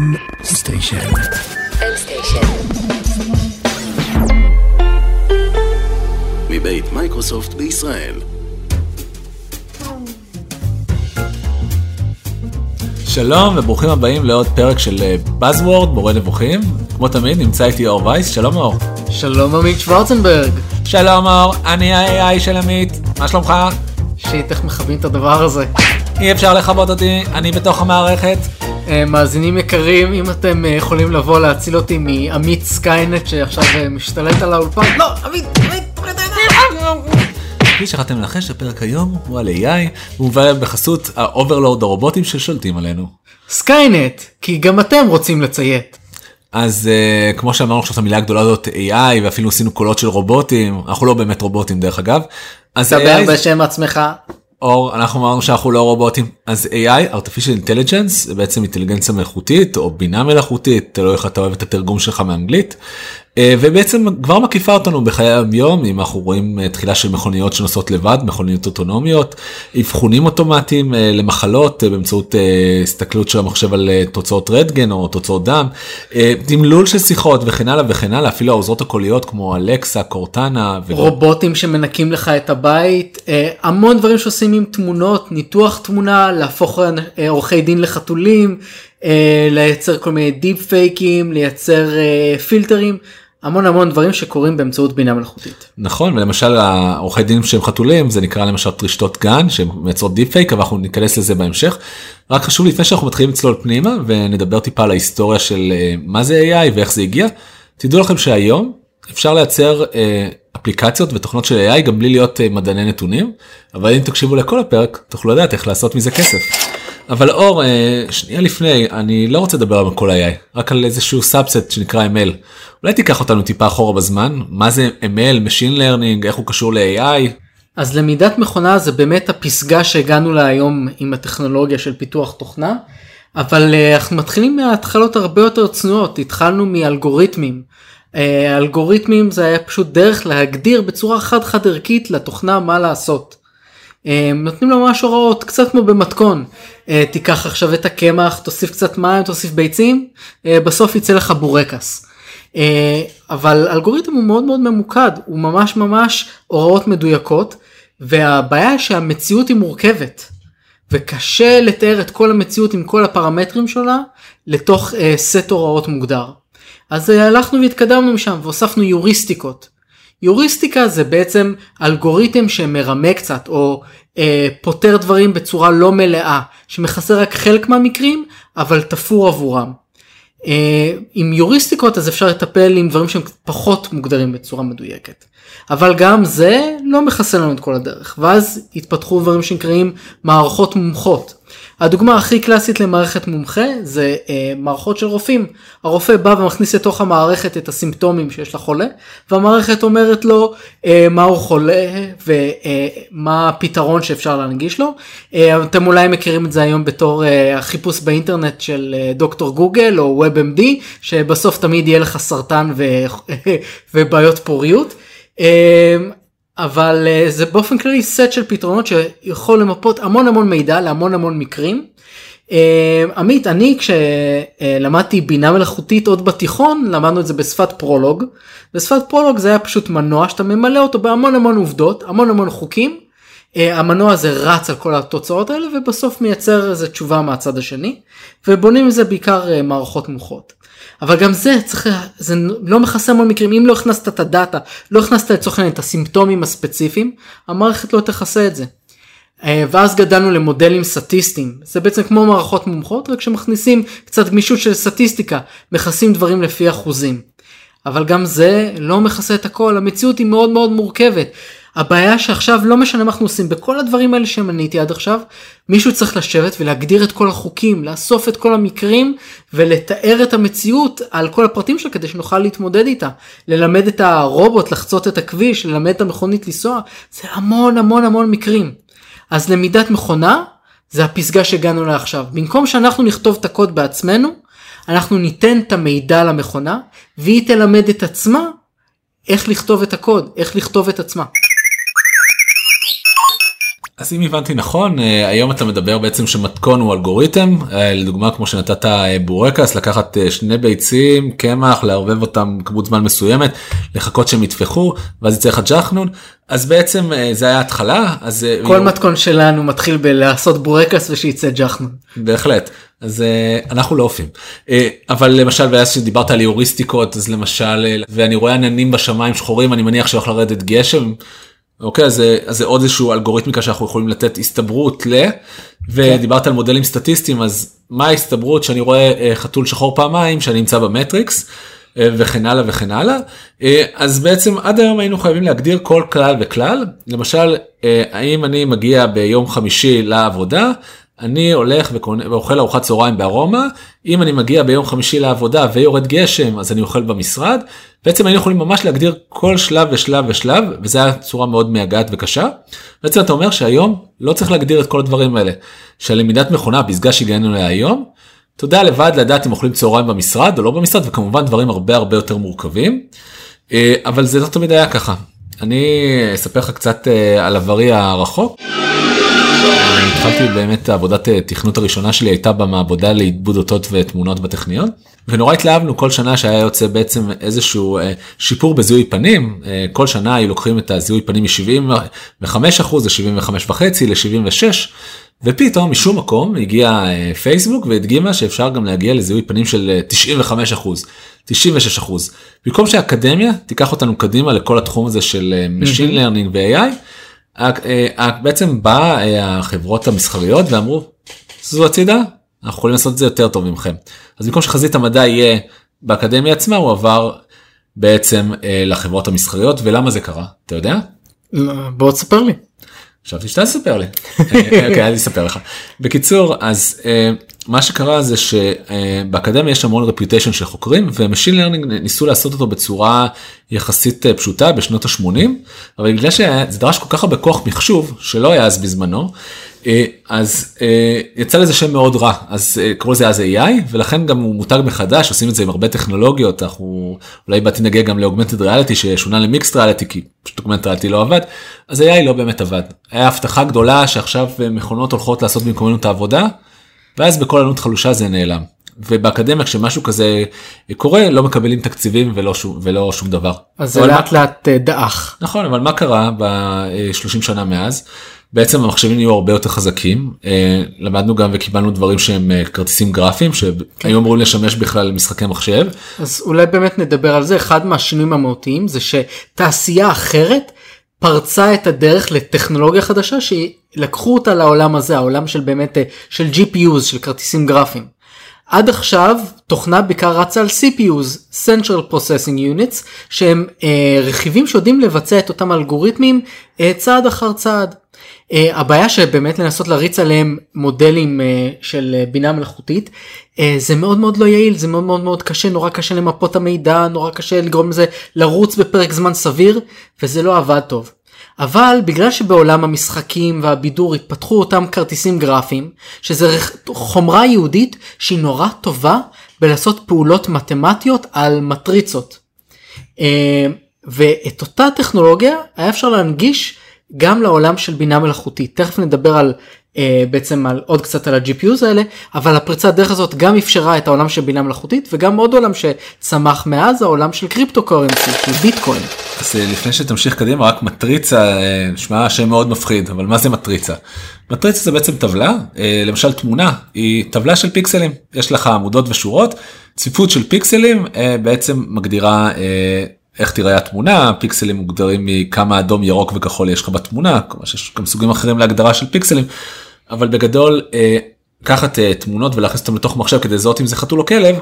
M Station. מבית מייקרוסופט בישראל. שלום וברוכים הבאים לעוד פרק של Buzzword, מורה נבוכים. כמו תמיד נמצא איתי אור וייס, שלום אור. שלום עמית שוורצנברג. שלום אור, אני ה-AI של עמית, מה שלומך? shit, איך מכבים את הדבר הזה. אי אפשר לכבות אותי, אני בתוך המערכת. אה, מאזינים יקרים, אם אתם אה, יכולים לבוא להציל אותי מעמית סקיינט שעכשיו אה, משתלט על האולפן. לא, עמית, עמית, תוריד את העיניים. כפי שיכולתם לנחש, הפרק היום הוא על AI, והוא מובא בחסות ה overlord הרובוטים ששולטים עלינו. סקיינט, כי גם אתם רוצים לציית. אז uh, כמו שאמרנו עכשיו את המילה הגדולה הזאת AI ואפילו עשינו קולות של רובוטים אנחנו לא באמת רובוטים דרך אגב. אז דבר AI בשם עצמך. אור אנחנו אמרנו שאנחנו לא רובוטים אז AI artificial intelligence זה בעצם אינטליגנציה מלאכותית או בינה מלאכותית תלוי איך אתה אוהב את התרגום שלך מאנגלית. אה, ובעצם כבר מקיפה אותנו בחיי היום אם אנחנו רואים אה, תחילה של מכוניות שנוסעות לבד מכוניות אוטונומיות אבחונים אוטומטיים אה, למחלות באמצעות הסתכלות של המחשב על תוצאות רנטגן או תוצאות דם תמלול של שיחות וכן הלאה וכן הלאה אפילו העוזרות הקוליות כמו אלקסה קורטנה. רובוטים שמנקים לך את הבית, המון דברים שעושים עם תמונות, ניתוח תמונה, להפוך עורכי דין לחתולים, לייצר כל מיני deep fakeים, לייצר אה, פילטרים, המון המון דברים שקורים באמצעות בינה מלאכותית. נכון ולמשל העורכי דין שהם חתולים זה נקרא למשל רשתות GAN שמייצרות deep fake אבל אנחנו ניכנס לזה בהמשך. רק חשוב לפני שאנחנו מתחילים לצלול פנימה ונדבר טיפה על ההיסטוריה של אה, מה זה AI ואיך זה הגיע. תדעו לכם שהיום אפשר לייצר אה, אפליקציות ותוכנות של AI גם בלי להיות אה, מדעני נתונים אבל אם תקשיבו לכל הפרק תוכלו לדעת איך לעשות מזה כסף. אבל אור אה, שנייה לפני אני לא רוצה לדבר על כל AI רק על איזשהו subset שנקרא ML. אולי תיקח אותנו טיפה אחורה בזמן מה זה ML, Machine Learning, איך הוא קשור ל-AI. אז למידת מכונה זה באמת הפסגה שהגענו לה היום עם הטכנולוגיה של פיתוח תוכנה, אבל אה, אנחנו מתחילים מההתחלות הרבה יותר צנועות, התחלנו מאלגוריתמים. אה, אלגוריתמים זה היה פשוט דרך להגדיר בצורה חד חד ערכית לתוכנה מה לעשות. אה, נותנים לו ממש הוראות קצת כמו במתכון אה, תיקח עכשיו את הקמח תוסיף קצת מים תוסיף ביצים אה, בסוף יצא לך בורקס. אה, אבל אלגוריתם הוא מאוד מאוד ממוקד הוא ממש ממש הוראות מדויקות והבעיה שהמציאות היא מורכבת וקשה לתאר את כל המציאות עם כל הפרמטרים שלה לתוך סט הוראות מוגדר. אז הלכנו והתקדמנו משם והוספנו יוריסטיקות. יוריסטיקה זה בעצם אלגוריתם שמרמה קצת או אה, פותר דברים בצורה לא מלאה שמכסה רק חלק מהמקרים אבל תפור עבורם. אה, עם יוריסטיקות אז אפשר לטפל עם דברים שהם פחות מוגדרים בצורה מדויקת. אבל גם זה לא מכסה לנו את כל הדרך ואז התפתחו דברים שנקראים מערכות מומחות. הדוגמה הכי קלאסית למערכת מומחה זה אה, מערכות של רופאים. הרופא בא ומכניס לתוך המערכת את הסימפטומים שיש לחולה והמערכת אומרת לו אה, מה הוא חולה ומה הפתרון שאפשר להנגיש לו. אה, אתם אולי מכירים את זה היום בתור אה, החיפוש באינטרנט של אה, דוקטור גוגל או WebMD שבסוף תמיד יהיה לך סרטן ו... ובעיות פוריות. אה, אבל אה, זה באופן כללי סט של פתרונות שיכול למפות המון המון מידע להמון המון מקרים. אה, עמית אני כשלמדתי בינה מלאכותית עוד בתיכון למדנו את זה בשפת פרולוג. בשפת פרולוג זה היה פשוט מנוע שאתה ממלא אותו בהמון המון עובדות המון המון חוקים. אה, המנוע הזה רץ על כל התוצאות האלה ובסוף מייצר איזה תשובה מהצד השני ובונים מזה בעיקר אה, מערכות מוחות. אבל גם זה צריך זה לא מכסה המון מקרים אם לא הכנסת את הדאטה לא הכנסת לצורך העניין את הסימפטומים הספציפיים המערכת לא תכסה את זה. אה, ואז גדלנו למודלים סטטיסטיים זה בעצם כמו מערכות מומחות רק שמכניסים קצת גמישות של סטטיסטיקה מכסים דברים לפי אחוזים. אבל גם זה לא מכסה את הכל המציאות היא מאוד מאוד מורכבת. הבעיה שעכשיו לא משנה מה אנחנו עושים בכל הדברים האלה שמניתי עד עכשיו מישהו צריך לשבת ולהגדיר את כל החוקים לאסוף את כל המקרים ולתאר את המציאות על כל הפרטים שלה כדי שנוכל להתמודד איתה ללמד את הרובוט לחצות את הכביש ללמד את המכונית לנסוע זה המון המון המון מקרים. אז למידת מכונה זה הפסגה שהגענו לה עכשיו במקום שאנחנו נכתוב את הקוד בעצמנו אנחנו ניתן את המידע למכונה והיא תלמד את עצמה איך לכתוב את הקוד איך לכתוב את עצמה. אז אם הבנתי נכון אה, היום אתה מדבר בעצם שמתכון הוא אלגוריתם. אה, לדוגמה כמו שנתת אה, בורקס לקחת שני ביצים קמח לערבב אותם כמות זמן מסוימת לחכות שהם יטפחו ואז יצא לך ג'חנון. אז בעצם זה היה התחלה אז כל יום... מתכון שלנו מתחיל בלעשות בורקס ושייצא ג'חנון. בהחלט. אז אנחנו לא אופים אבל למשל ואז שדיברת על יוריסטיקות אז למשל ואני רואה עננים בשמיים שחורים אני מניח שהולך לרדת גשם. אוקיי אז זה עוד איזשהו אלגוריתמיקה שאנחנו יכולים לתת הסתברות ל ודיברת על מודלים סטטיסטיים אז מה ההסתברות שאני רואה אה, חתול שחור פעמיים שאני נמצא במטריקס אה, וכן הלאה וכן הלאה? אה, אז בעצם עד היום היינו חייבים להגדיר כל כלל וכלל. למשל האם אני מגיע ביום חמישי לעבודה אני הולך וקונה, ואוכל ארוחת צהריים בארומה, אם אני מגיע ביום חמישי לעבודה ויורד גשם אז אני אוכל במשרד, בעצם היינו יכולים ממש להגדיר כל שלב ושלב ושלב, וזה היה צורה מאוד מייגעת וקשה. בעצם אתה אומר שהיום לא צריך להגדיר את כל הדברים האלה. שהלמידת מכונה, הפסגה שהגענו אליה היום, אתה יודע לבד לדעת אם אוכלים צהריים במשרד או לא במשרד, וכמובן דברים הרבה הרבה יותר מורכבים, אה, אבל זה לא תמיד היה ככה. אני אספר לך קצת אה, על עברי הרחוק. התחלתי באמת עבודת אה, תכנות הראשונה שלי הייתה במעבודה לעיבוד אותות ותמונות בטכניון ונורא התלהבנו כל שנה שהיה יוצא בעצם איזשהו אה, שיפור בזיהוי פנים אה, כל שנה היו לוקחים את הזיהוי פנים מ-75% ל-75 וחצי ל-76 ופתאום משום מקום הגיע פייסבוק והדגימה שאפשר גם להגיע לזיהוי פנים של 95 96 במקום שהאקדמיה תיקח אותנו קדימה לכל התחום הזה של Machine Learning ו-AI. אה, בעצם בא אה, החברות המסחריות ואמרו זו הצידה אנחנו יכולים לעשות את זה יותר טוב ממכם אז במקום שחזית המדע יהיה באקדמיה עצמה הוא עבר בעצם אה, לחברות המסחריות ולמה זה קרה אתה יודע? לא, בוא תספר לי. חשבתי שאתה תספר לי. אוקיי, אני אספר לך. בקיצור אז מה שקרה זה שבאקדמיה יש המון reputation של חוקרים ו machine learning ניסו לעשות אותו בצורה יחסית אה, פשוטה בשנות ה-80 אבל בגלל שזה דרש כל כך הרבה כוח מחשוב שלא היה אז בזמנו אה, אז אה, יצא לזה שם מאוד רע אז קראו לזה אז AI ולכן גם הוא מותג מחדש עושים את זה עם הרבה טכנולוגיות אנחנו אולי בעתיד נגיע גם לאוגמנטד ריאליטי ששונה למיקסט ריאליטי כי פשוט אוגמנטד ריאליטי לא עבד אז AI לא באמת עבד היה הבטחה גדולה שעכשיו מכונות הולכות לעשות במקומנו את העבודה. ואז בכל עלות חלושה זה נעלם. ובאקדמיה כשמשהו כזה קורה לא מקבלים תקציבים ולא שום ולא שום דבר. אז זה לאט מה... לאט אה, דעך. נכון אבל מה קרה ב-30 שנה מאז בעצם המחשבים נהיו הרבה יותר חזקים אה, למדנו גם וקיבלנו דברים שהם אה, כרטיסים גרפיים שהיו כן. אמורים לשמש בכלל למשחקי מחשב. אז אולי באמת נדבר על זה אחד מהשינויים המהותיים זה שתעשייה אחרת פרצה את הדרך לטכנולוגיה חדשה שלקחו אותה לעולם הזה העולם של באמת אה, של GPUs של כרטיסים גרפיים. עד עכשיו תוכנה בעיקר רצה על CPUs, Central Processing Units, שהם אה, רכיבים שיודעים לבצע את אותם אלגוריתמים אה, צעד אחר צעד. אה, הבעיה שבאמת לנסות להריץ עליהם מודלים אה, של אה, בינה מלאכותית אה, זה מאוד מאוד לא יעיל זה מאוד מאוד מאוד קשה נורא קשה למפות המידע נורא קשה לגרום לזה לרוץ בפרק זמן סביר וזה לא עבד טוב. אבל בגלל שבעולם המשחקים והבידור התפתחו אותם כרטיסים גרפיים, שזה חומרה יהודית שהיא נורא טובה בלעשות פעולות מתמטיות על מטריצות. ואת אותה טכנולוגיה היה אפשר להנגיש גם לעולם של בינה מלאכותית. תכף נדבר על אה, בעצם על עוד קצת על ה-GPUs האלה, אבל הפריצת דרך הזאת גם אפשרה את העולם של בינה מלאכותית וגם עוד עולם שצמח מאז העולם של קריפטו קורנסי, של ביטקוין. אז אה, לפני שתמשיך קדימה רק מטריצה אה, נשמע שם מאוד מפחיד אבל מה זה מטריצה? מטריצה זה בעצם טבלה אה, למשל תמונה היא טבלה של פיקסלים יש לך עמודות ושורות צפיפות של פיקסלים בעצם מגדירה איך תראה התמונה פיקסלים מוגדרים מכמה אדום ירוק וכחול יש לך בתמונה כלומר שיש גם סוגים אחרים להגדרה של פיקסלים אבל בגדול לקחת תמונות ולהכניס אותם לתוך מחשב כדי לזהות אם זה חתול או כלב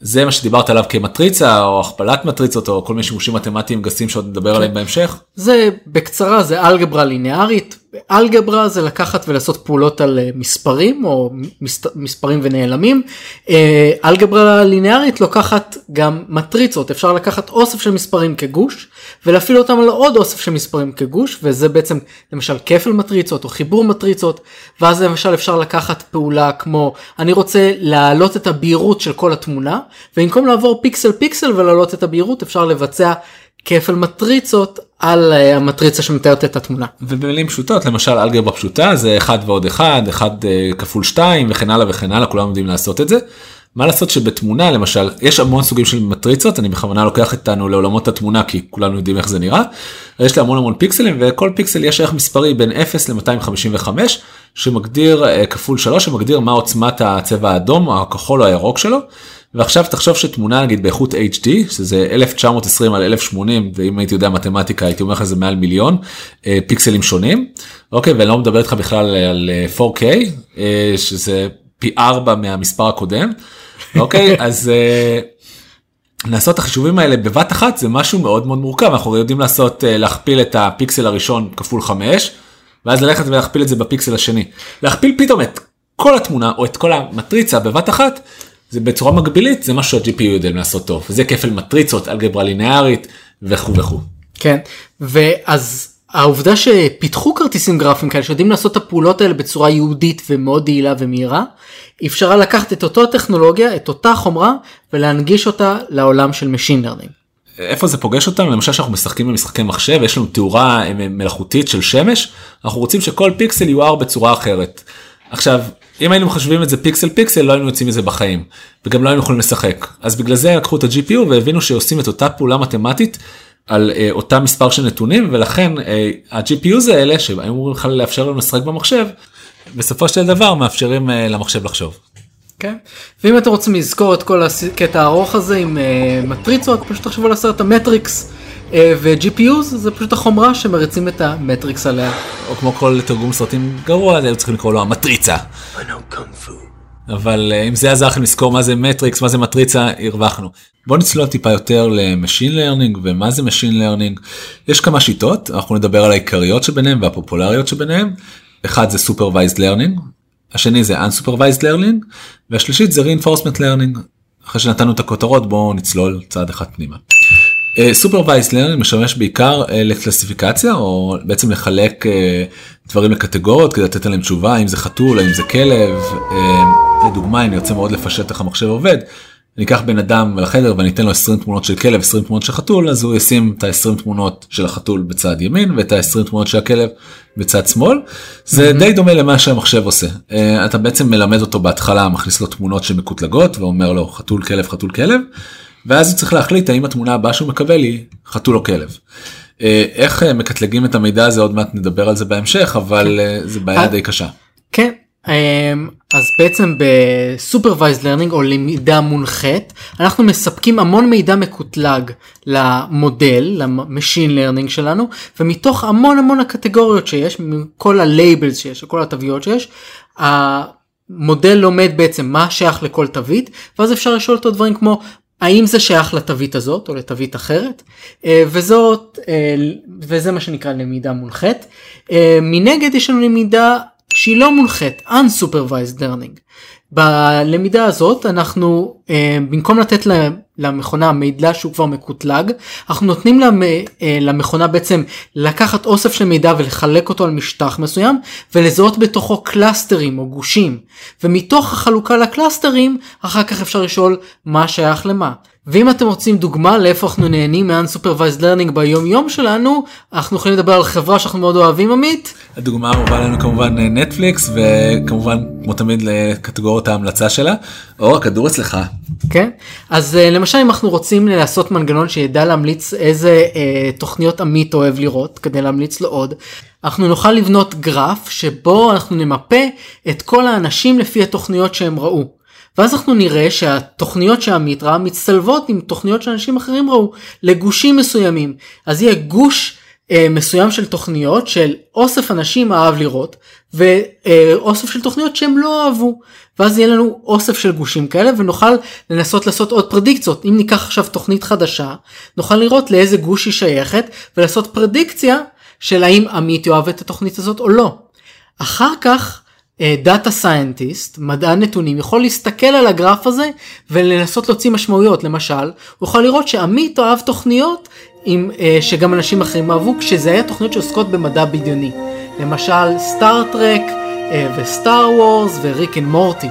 זה מה שדיברת עליו כמטריצה או הכפלת מטריצות או כל מיני שימושים מתמטיים גסים שעוד נדבר כן. עליהם בהמשך. זה בקצרה זה אלגברה ליניארית אלגברה זה לקחת ולעשות פעולות על אה, מספרים או מספרים ונעלמים. אה, אלגברה ליניארית לוקחת גם מטריצות אפשר לקחת אוסף של מספרים כגוש ולהפעיל אותם על עוד אוסף של מספרים כגוש וזה בעצם למשל כפל מטריצות או חיבור מטריצות ואז למשל אפשר לקחת פעולה כמו אני רוצה להעלות את הבהירות של כל התמונה ובמקום לעבור פיקסל פיקסל ולהעלות את הבהירות אפשר לבצע כפל מטריצות על אה, המטריצה שמתארת את התמונה. ובמילים פשוטות למשל אלגברה פשוטה זה 1 ועוד 1 1 כפול 2 וכן הלאה וכן הלאה כולם יודעים לעשות את זה. מה לעשות שבתמונה למשל יש המון סוגים של מטריצות אני בכוונה לוקח איתנו לעולמות התמונה כי כולנו יודעים איך זה נראה. יש לה המון המון פיקסלים וכל פיקסל יש ערך מספרי בין 0 ל-255 שמגדיר אה, כפול 3 שמגדיר מה עוצמת הצבע האדום הכחול או הירוק שלו. ועכשיו תחשוב שתמונה נגיד באיכות HD שזה 1920 על 1080 ואם הייתי יודע מתמטיקה הייתי אומר לך זה מעל מיליון אה, פיקסלים שונים. אוקיי ואני לא מדבר איתך בכלל על 4K אה, שזה פי 4 מהמספר הקודם. אוקיי אז לעשות את החישובים האלה בבת אחת זה משהו מאוד מאוד מורכב. אנחנו יודעים לעשות להכפיל את הפיקסל הראשון כפול 5 ואז ללכת ולהכפיל את זה בפיקסל השני. להכפיל פתאום את כל התמונה או את כל המטריצה בבת אחת זה בצורה מקבילית זה משהו שה-GPU יודעים לעשות טוב זה כפל מטריצות אלגברה ליניארית וכו' וכו'. כן ואז העובדה שפיתחו כרטיסים גרפיים כאלה שיודעים לעשות את הפעולות האלה בצורה יהודית ומאוד יעילה ומהירה, אפשרה לקחת את אותו טכנולוגיה, את אותה חומרה, ולהנגיש אותה לעולם של Machine Learning. איפה זה פוגש אותנו? למשל שאנחנו משחקים במשחקי מחשב, יש לנו תאורה מלאכותית של שמש, אנחנו רוצים שכל פיקסל יואר בצורה אחרת. עכשיו, אם היינו מחשבים את זה פיקסל פיקסל לא היינו יוצאים מזה בחיים וגם לא היינו יכולים לשחק אז בגלל זה לקחו את ה-GPU והבינו שעושים את אותה פעולה מתמטית על uh, אותה מספר של נתונים ולכן uh, ה-GPUs האלה שהיו אמורים בכלל לאפשר לנו לשחק במחשב בסופו של דבר מאפשרים uh, למחשב לחשוב. כן. ואם אתם רוצים לזכור את כל הקטע הארוך הזה עם uh, מטריצות פשוט תחשבו על הסרט המטריקס ו-GPUs זה פשוט החומרה שמריצים את המטריקס עליה. או כמו כל תרגום סרטים גרוע היו צריכים לקרוא לו המטריצה. אבל אם זה עזר לכם לזכור מה זה מטריקס מה זה מטריצה הרווחנו. בוא נצלול טיפה יותר ל machine learning ומה זה machine learning. יש כמה שיטות אנחנו נדבר על העיקריות שביניהם והפופולריות שביניהם. אחד זה supervised learning, השני זה unsupervised learning והשלישית זה reinforcement learning. אחרי שנתנו את הכותרות בואו נצלול צעד אחד פנימה. Uh, supervised learning משמש בעיקר uh, לקלסיפיקציה או בעצם לחלק uh, דברים לקטגוריות כדי לתת עליהם תשובה אם זה חתול האם זה כלב uh, לדוגמה אני רוצה מאוד לפשט איך המחשב עובד. אני אקח בן אדם לחדר ואני אתן לו 20 תמונות של כלב 20 תמונות של חתול אז הוא ישים את ה-20 תמונות של החתול בצד ימין ואת ה-20 תמונות של הכלב בצד שמאל. זה mm-hmm. די דומה למה שהמחשב עושה. uh, אתה בעצם מלמד אותו בהתחלה מכניס לו תמונות שמקוטלגות ואומר לו חתול כלב חתול כלב ואז הוא צריך להחליט האם התמונה הבאה שהוא מקבל היא חתול או כלב. Uh, איך uh, מקטלגים את המידע הזה עוד מעט נדבר על זה בהמשך אבל uh, זה בעיה די קשה. כן אז בעצם learning או למידה מונחית אנחנו מספקים המון מידע מקוטלג למודל ל machine learning שלנו ומתוך המון המון הקטגוריות שיש מכל ה labels שיש כל התוויות שיש. המודל לומד בעצם מה שייך לכל תווית ואז אפשר לשאול אותו דברים כמו האם זה שייך לתווית הזאת או לתווית אחרת אה, וזאת אה, וזה מה שנקרא למידה מונחית אה, מנגד יש לנו למידה שהיא לא מונחית, unsupervised learning. בלמידה הזאת אנחנו במקום לתת למכונה מידע שהוא כבר מקוטלג אנחנו נותנים אה, למכונה בעצם לקחת אוסף של מידע ולחלק אותו על משטח מסוים ולזהות בתוכו clusterים או גושים ומתוך החלוקה ל clusterים אחר כך אפשר לשאול מה שייך למה. ואם אתם רוצים דוגמה לאיפה אנחנו נהנים מ-unsupervised learning ביום יום שלנו, אנחנו יכולים לדבר על חברה שאנחנו מאוד אוהבים עמית. הדוגמה האהובה לנו כמובן נטפליקס וכמובן כמו תמיד לקטגוריות ההמלצה שלה, או הכדור אצלך. כן, אז uh, למשל אם אנחנו רוצים לעשות מנגנון שידע להמליץ איזה uh, תוכניות עמית אוהב לראות כדי להמליץ לו עוד. אנחנו נוכל לבנות גרף שבו אנחנו נמפה את כל האנשים לפי התוכניות שהם ראו. ואז אנחנו נראה שהתוכניות שעמית ראה מצטלבות עם תוכניות שאנשים אחרים ראו לגושים מסוימים. אז יהיה גוש אה, מסוים של תוכניות של אוסף אנשים אהב לראות ואוסף של תוכניות שהם לא אהבו. ואז יהיה לנו אוסף של גושים כאלה ונוכל לנסות לעשות עוד predictionציות. אם ניקח עכשיו תוכנית חדשה נוכל לראות לאיזה גוש היא שייכת ולעשות פרדיקציה של האם עמית יאהב את התוכנית הזאת או לא. אחר כך data scientist, מדען נתונים, יכול להסתכל על הגרף הזה ולנסות להוציא משמעויות. למשל, הוא יכול לראות שעמית אוהב תוכניות עם, uh, שגם אנשים אחרים אהבו, כשזה היה תוכניות שעוסקות במדע בדיוני. למשל, סטאר טרק uh, וסטאר וורס וריק אנד מורטי.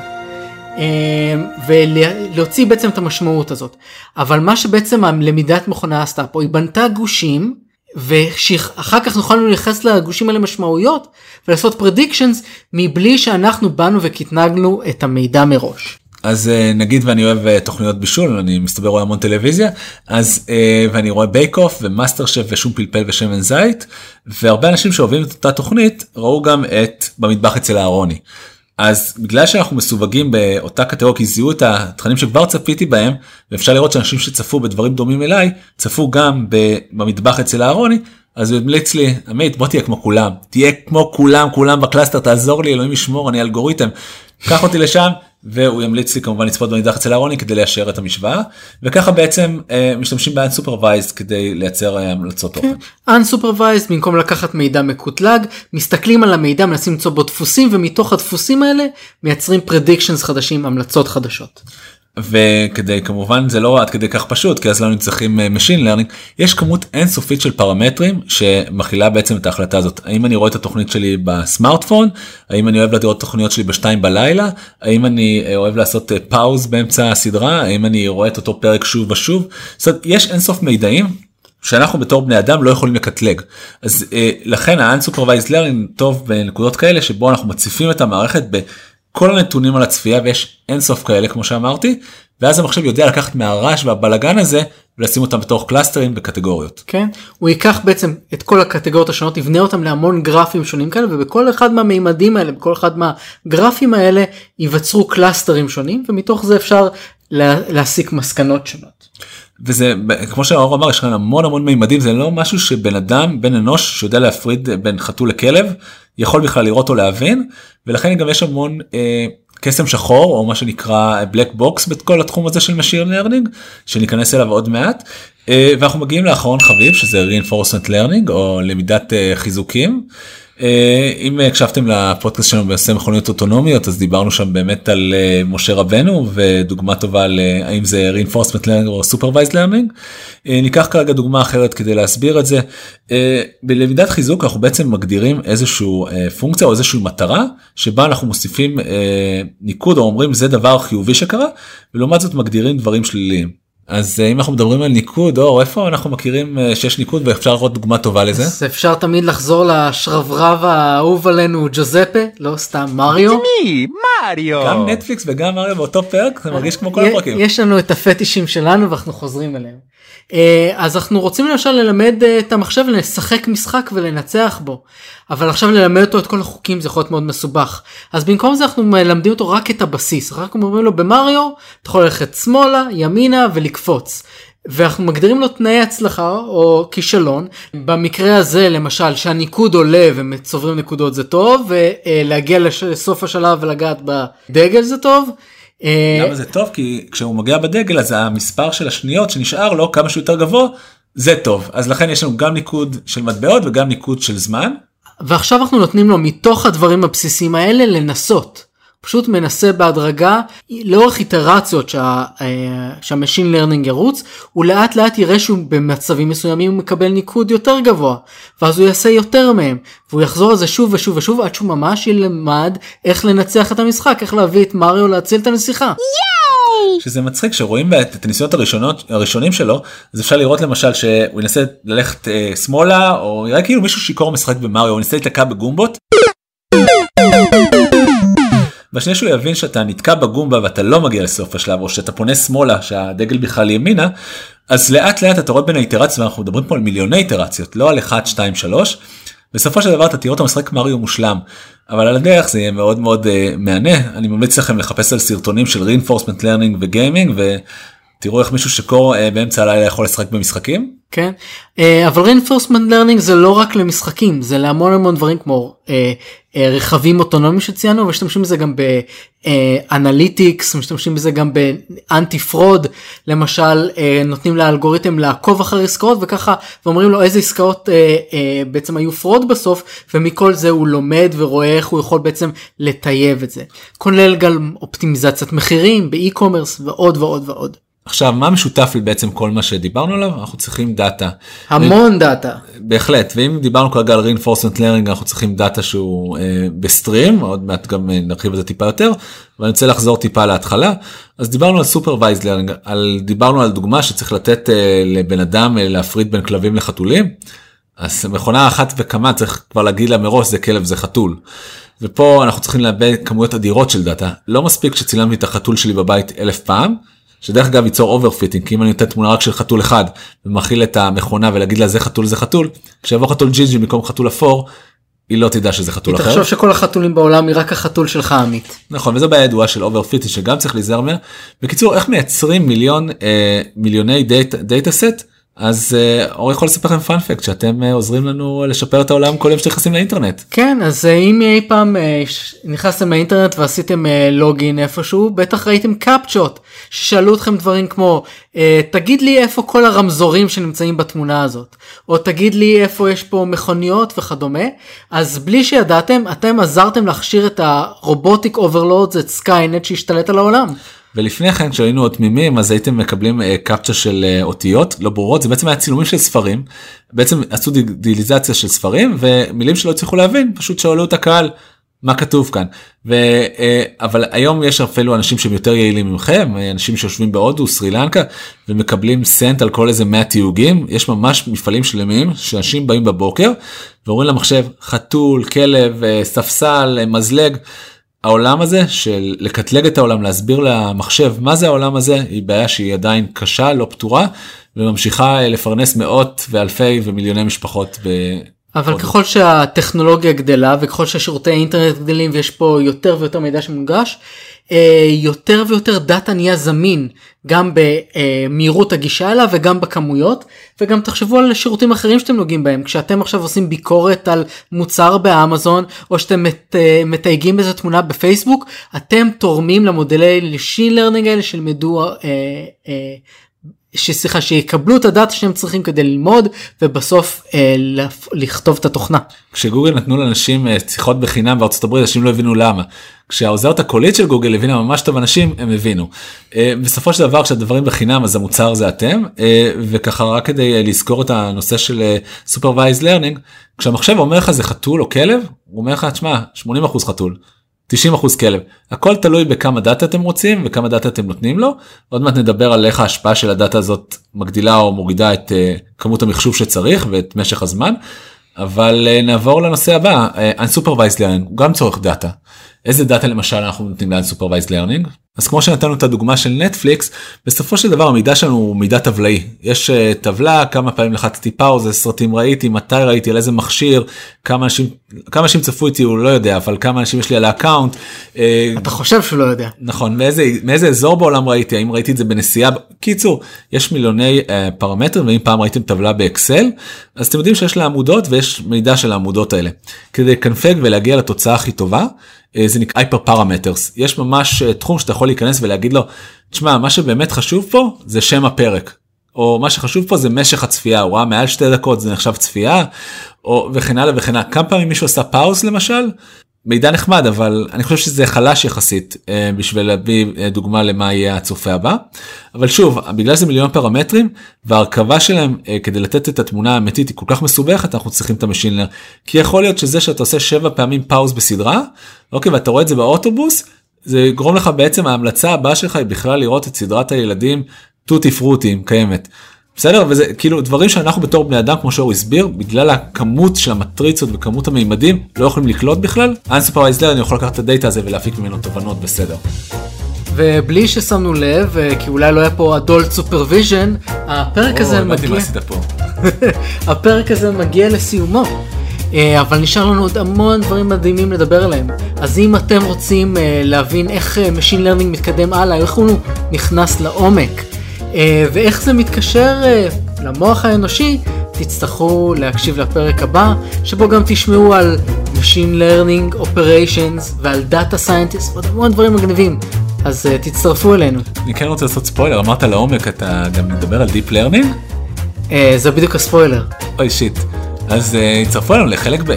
ולהוציא בעצם את המשמעות הזאת. אבל מה שבעצם הלמידת מכונה עשתה פה, היא בנתה גושים, ואחר כך נוכל לייחס לגושים האלה משמעויות ולעשות predictions מבלי שאנחנו באנו וקטלגנו את המידע מראש. אז uh, נגיד ואני אוהב uh, תוכניות בישול אני מסתבר רואה המון טלוויזיה אז uh, ואני רואה בייק אוף ומאסטר שף ושום פלפל ושמן זית והרבה אנשים שאוהבים את אותה תוכנית ראו גם את במטבח אצל אהרוני. אז בגלל שאנחנו מסווגים באותה קטגוריה כי זיהו את התכנים שכבר צפיתי בהם ואפשר לראות שאנשים שצפו בדברים דומים אליי צפו גם במטבח אצל אהרוני אז הוא המליץ לי עמית בוא תהיה כמו כולם. תהיה כמו כולם כולם ב cluster תעזור לי אלוהים ישמור אני אלגוריתם. קח אותי לשם והוא ימליץ לי כמובן לצפות במטבח אצל אהרוני כדי ליישר את המשוואה וככה בעצם אה, משתמשים ב-unsupervised כדי לייצר אה, המלצות תוכן. כן. unsupervised במקום לקחת מידע מקוטלג מסתכלים על המידע מנסים למצוא בו דפוסים ומתוך הדפוסים האלה מייצרים predictions חדשים המלצות חדשות. וכדי כמובן זה לא עד כדי כך פשוט כי אז לא אה, machine learning יש כמות אינסופית של פרמטרים שמכילה בעצם את ההחלטה הזאת. האם אני רואה את התוכנית שלי בסמארטפון? האם אני אוהב לראות תוכניות שלי בשתיים בלילה? האם אני אה, אוהב לעשות pause אה, באמצע הסדרה? האם אני רואה את אותו פרק שוב ושוב? זאת אומרת, יש אינסוף מידעים שאנחנו בתור בני אדם לא יכולים לקטלג. אז לכן ה-unsupervised learning טוב בנקודות כאלה שבו אנחנו מציפים את המערכת. כל הנתונים על הצפייה ויש אינסוף כאלה כמו שאמרתי ואז המחשב יודע לקחת מהרעש והבלגן הזה ולשים אותם בתוך cluster ים בקטגוריות. כן, הוא ייקח בעצם את כל הקטגוריות השונות יבנה אותם להמון גרפים שונים כאלה ובכל אחד מהמימדים האלה בכל אחד מהגרפים האלה ייווצרו קלאסטרים שונים ומתוך זה אפשר לה, להסיק מסקנות שונות. וזה כמו שאור אמר יש כאן המון המון מימדים זה לא משהו שבן אדם בן אנוש שיודע להפריד בין חתול לכלב יכול בכלל לראות או להבין ולכן גם יש המון אה, קסם שחור או מה שנקרא black box בכל התחום הזה של machine learning שניכנס אליו עוד מעט אה, ואנחנו מגיעים לאחרון חביב שזה reinforcement learning או למידת אה, חיזוקים. אה, אם הקשבתם לפודקאסט שלנו בנושא מכוניות אוטונומיות אז דיברנו שם באמת על אה, משה רבנו ודוגמה טובה להאם זה reinforcement learning או supervised learning. אה, ניקח כרגע דוגמה אחרת כדי להסביר את זה. בלמידת חיזוק אנחנו בעצם מגדירים איזשהו פונקציה או איזושהי מטרה שבה אנחנו מוסיפים ניקוד או אומרים זה דבר חיובי שקרה ולעומת זאת מגדירים דברים שליליים. אז אה, אם אנחנו מדברים על ניקוד אור איפה אנחנו מכירים אה, שיש ניקוד ואפשר לראות דוגמה טובה לזה. אז אפשר תמיד לחזור לשרברב האהוב עלינו ג'וזפה לא סתם מריו. מריו. גם נטפליקס וגם מריו באותו פרק זה מרגיש כמו כל הפרקים. יש לנו את הפטישים שלנו ואנחנו חוזרים אליהם. אה, אז אנחנו רוצים למשל ללמד אה, את המחשב לשחק משחק ולנצח בו. אבל עכשיו ללמד אותו את כל החוקים זה יכול להיות מאוד מסובך. אז במקום זה אנחנו מלמדים אותו רק את הבסיס. רק אומרים לו במריו אתה יכול ללכת שמאלה ימינה ולקפוץ. ואנחנו מגדירים לו תנאי הצלחה או כישלון. במקרה הזה למשל שהניקוד עולה וצוברים נקודות זה טוב ולהגיע לסוף השלב ולגעת בדגל זה טוב אה, למה זה טוב? כי כשהוא מגיע בדגל אז המספר של השניות שנשאר לו כמה שיותר גבוה זה טוב אז לכן יש לנו גם ניקוד של מטבעות וגם ניקוד של זמן. ועכשיו אנחנו נותנים לו מתוך הדברים הבסיסיים האלה לנסות. פשוט מנסה בהדרגה לאורך איטרציות שה, אה, שה machine learning ירוץ הוא לאט לאט יראה שהוא במצבים מסוימים הוא מקבל ניקוד יותר גבוה ואז הוא יעשה יותר מהם והוא יחזור על זה שוב ושוב ושוב עד שהוא ממש ילמד איך לנצח את המשחק איך להביא את מריו להציל את הנסיכה. שזה מצחיק שרואים את הניסיונות הראשונות הראשונים שלו אז אפשר לראות למשל שהוא ינסה ללכת אה, שמאלה או יראה כאילו מישהו שיכור משחק במריו הוא ינסה להתקע בגומבות. בשנייה שהוא יבין שאתה נתקע בגומבה ואתה לא מגיע לסוף השלב או שאתה פונה שמאלה שהדגל בכלל ימינה אז לאט לאט אתה רואה בין האיטרציות ואנחנו מדברים פה על מיליוני איטרציות לא על 1 2 3 בסופו של דבר אתה תראו את המשחק מריו מושלם אבל על הדרך זה יהיה מאוד מאוד uh, מהנה. אני ממליץ לכם לחפש על סרטונים של reinforcement learning וגיימינג ותראו איך מישהו שקור uh, באמצע הלילה יכול לשחק במשחקים. כן uh, אבל reinforcement learning זה לא רק למשחקים זה להמון המון דברים כמו uh, אה, רכבים אוטונומיים שציינו ומשתמשים בזה גם ב analytics משתמשים בזה גם ב anti fraud למשל אה, נותנים לאלגוריתם לעקוב אחר עסקאות וככה ואומרים לו איזה עסקאות אה, בעצם היו fraud בסוף ומכל זה הוא לומד ורואה איך הוא יכול בעצם לטייב את זה כולל גם אופטימיזציית מחירים ב e-commerce ועוד ועוד ועוד. עכשיו מה משותף בעצם כל מה שדיברנו עליו אנחנו צריכים דאטה. המון דאטה. בהחלט ואם דיברנו כרגע על reinforcement learning אנחנו צריכים דאטה שהוא אה, ב stream עוד מעט גם אה, נרחיב על זה טיפה יותר ואני רוצה לחזור טיפה להתחלה אז דיברנו על supervised learning על דיברנו על דוגמה שצריך לתת אה, לבן אדם אה, להפריד בין כלבים לחתולים. אז מכונה אחת וכמה צריך כבר להגיד לה מראש זה כלב זה חתול. ופה אנחנו צריכים לעבד כמויות אדירות של דאטה לא מספיק שצילמתי את החתול שלי בבית אלף פעם שדרך אגב ייצור overfitting כי אם אני נותן תמונה רק של חתול אחד ומאכיל את המכונה ולהגיד לה זה חתול זה חתול כשיבוא חתול ג'ינג'י במקום חתול אפור. היא לא תדע שזה חתול אחר. היא תחשוב שכל החתולים בעולם היא רק החתול שלך עמית. נכון וזו בעיה ידועה של overfitting שגם צריך להיזהר ממנה. בקיצור איך מייצרים מיליון אה, מיליוני דאטה, data set אז אה, אור יכול לספר לכם fun fact שאתם אה, עוזרים לנו לשפר את העולם כל יום שאתם נכנסים לאינטרנט. כן אז אה, אם אי פעם נכנסתם לאינטרנט ועשיתם login איפשהו בטח ראיתם קפצ'ות ששאלו אתכם דברים כמו תגיד לי איפה כל הרמזורים שנמצאים בתמונה הזאת או תגיד לי איפה יש פה מכוניות וכדומה אז בלי שידעתם אתם עזרתם להכשיר את ה robotic overlords את סקיינט שהשתלט על העולם. ולפני כן כשהיינו עוד תמימים אז הייתם מקבלים קפצ'ה של אה, אותיות לא ברורות זה בעצם היה צילומים של ספרים בעצם עשו דיגיטליזציה של ספרים ומילים שלא הצליחו להבין פשוט שאלו את הקהל מה כתוב כאן ו, uh, אבל היום יש אפילו אנשים שהם יותר יעילים ממכם אנשים שיושבים בהודו סרי לנקה ומקבלים סנט על כל איזה 100 תיוגים יש ממש מפעלים שלמים שאנשים באים בבוקר ואומרים למחשב חתול כלב ספסל מזלג. העולם הזה של לקטלג את העולם להסביר למחשב מה זה העולם הזה היא בעיה שהיא עדיין קשה לא פתורה וממשיכה לפרנס מאות ואלפי ומיליוני משפחות. ב... אבל ככל שהטכנולוגיה גדלה וככל שהשירותי האינטרנט גדלים ויש פה יותר ויותר מידע שמונגש אה, יותר ויותר דאטה נהיה זמין גם במהירות הגישה אליו וגם בכמויות וגם תחשבו על שירותים אחרים שאתם נוגעים בהם. כשאתם עכשיו עושים ביקורת על מוצר באמזון או שאתם מת, אה, מתייגים איזה תמונה בפייסבוק אתם תורמים למודלי machine learning האלה שילמדו אה, אה, שסליחה שיקבלו את הדאטה שהם צריכים כדי ללמוד ובסוף אה, לכתוב את התוכנה. כשגוגל נתנו לאנשים אה, שיחות בחינם בארצות הברית אנשים לא הבינו למה. כשהעוזרת הקולית של גוגל הבינה ממש טוב אנשים הם הבינו. אה, בסופו של דבר כשהדברים בחינם אז המוצר זה אתם אה, וככה רק כדי אה, לזכור את הנושא של אה, supervised learning כשהמחשב אומר לך זה חתול או כלב הוא אומר לך תשמע 80% חתול 90% כלב. הכל תלוי בכמה דאטה אתם רוצים וכמה דאטה אתם נותנים לו. עוד מעט נדבר על איך ההשפעה של הדאטה הזאת מגדילה או מורידה את אה, כמות המחשוב שצריך ואת משך הזמן. אבל אה, נעבור לנושא הבא אה, unsupervised learning הוא גם צורך דאטה. איזה דאטה למשל אנחנו נותנים ל-unsupervised learning אז כמו שנתנו את הדוגמה של נטפליקס בסופו של דבר המידע שלנו הוא מידע טבלאי יש אה, טבלה כמה פעמים לחצתי פאוזה סרטים ראיתי מתי ראיתי על איזה מכשיר כמה אנשים כמה אנשים צפו איתי הוא לא יודע אבל כמה אנשים יש לי על ה account. Uh, אתה חושב שהוא לא יודע נכון מאיזה מאיזה אזור בעולם ראיתי האם ראיתי את זה בנסיעה קיצור יש מיליוני uh, פרמטרים ואם פעם ראיתם טבלה באקסל אז אתם יודעים שיש לה עמודות ויש מידע של העמודות האלה כדי לקנפג ולהגיע לתוצאה הכי טובה. זה נקרא הייפר פרמטרס יש ממש תחום שאתה יכול להיכנס ולהגיד לו תשמע מה שבאמת חשוב פה זה שם הפרק או מה שחשוב פה זה משך הצפייה הוא ראה מעל שתי דקות זה נחשב צפייה או וכן הלאה וכן הלאה. כמה פעמים מישהו עשה pause למשל? מידע נחמד אבל אני חושב שזה חלש יחסית אה, בשביל להביא אה, דוגמה למה יהיה הצופה הבא. אבל שוב בגלל זה מיליון פרמטרים והרכבה שלהם אה, כדי לתת את התמונה האמיתית היא כל כך מסובכת אנחנו צריכים את ה machine כי יכול להיות שזה שאתה עושה שבע פעמים pause בסדרה אוקיי ואתה רואה את זה באוטובוס זה יגרום לך בעצם ההמלצה הבאה שלך היא בכלל לראות את סדרת הילדים טוטי פרוטי אם קיימת. בסדר וזה כאילו דברים שאנחנו בתור בני אדם כמו שהוא הסביר בגלל הכמות של המטריצות וכמות המימדים לא יכולים לקלוט בכלל. unsupervised אני יכול לקחת את הדאטה הזה ולהפיק ממנו תובנות בסדר. ובלי ששמנו לב כי אולי לא היה פה adult supervision הפרק הזה מגיע הפרק הזה מגיע לסיומו. אבל נשאר לנו עוד המון דברים מדהימים לדבר עליהם. אז אם אתם רוצים להבין איך Machine Learning מתקדם הלאה, איך הוא נכנס לעומק, ואיך זה מתקשר למוח האנושי, תצטרכו להקשיב לפרק הבא, שבו גם תשמעו על Machine Learning Operations ועל Data Scientist ועוד המון דברים מגניבים. אז uh, תצטרפו אלינו. אני כן רוצה לעשות ספוילר, אמרת לעומק, אתה גם מדבר על Deep Learning? Uh, זה בדיוק הספוילר. אוי שיט. אז uh, הצטרפו אלינו לחלק ב'.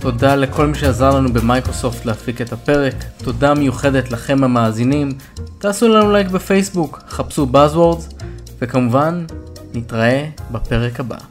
תודה לכל מי שעזר לנו במייקרוסופט להפיק את הפרק, תודה מיוחדת לכם המאזינים, תעשו לנו לייק בפייסבוק, חפשו Buzzwords, וכמובן, נתראה בפרק הבא.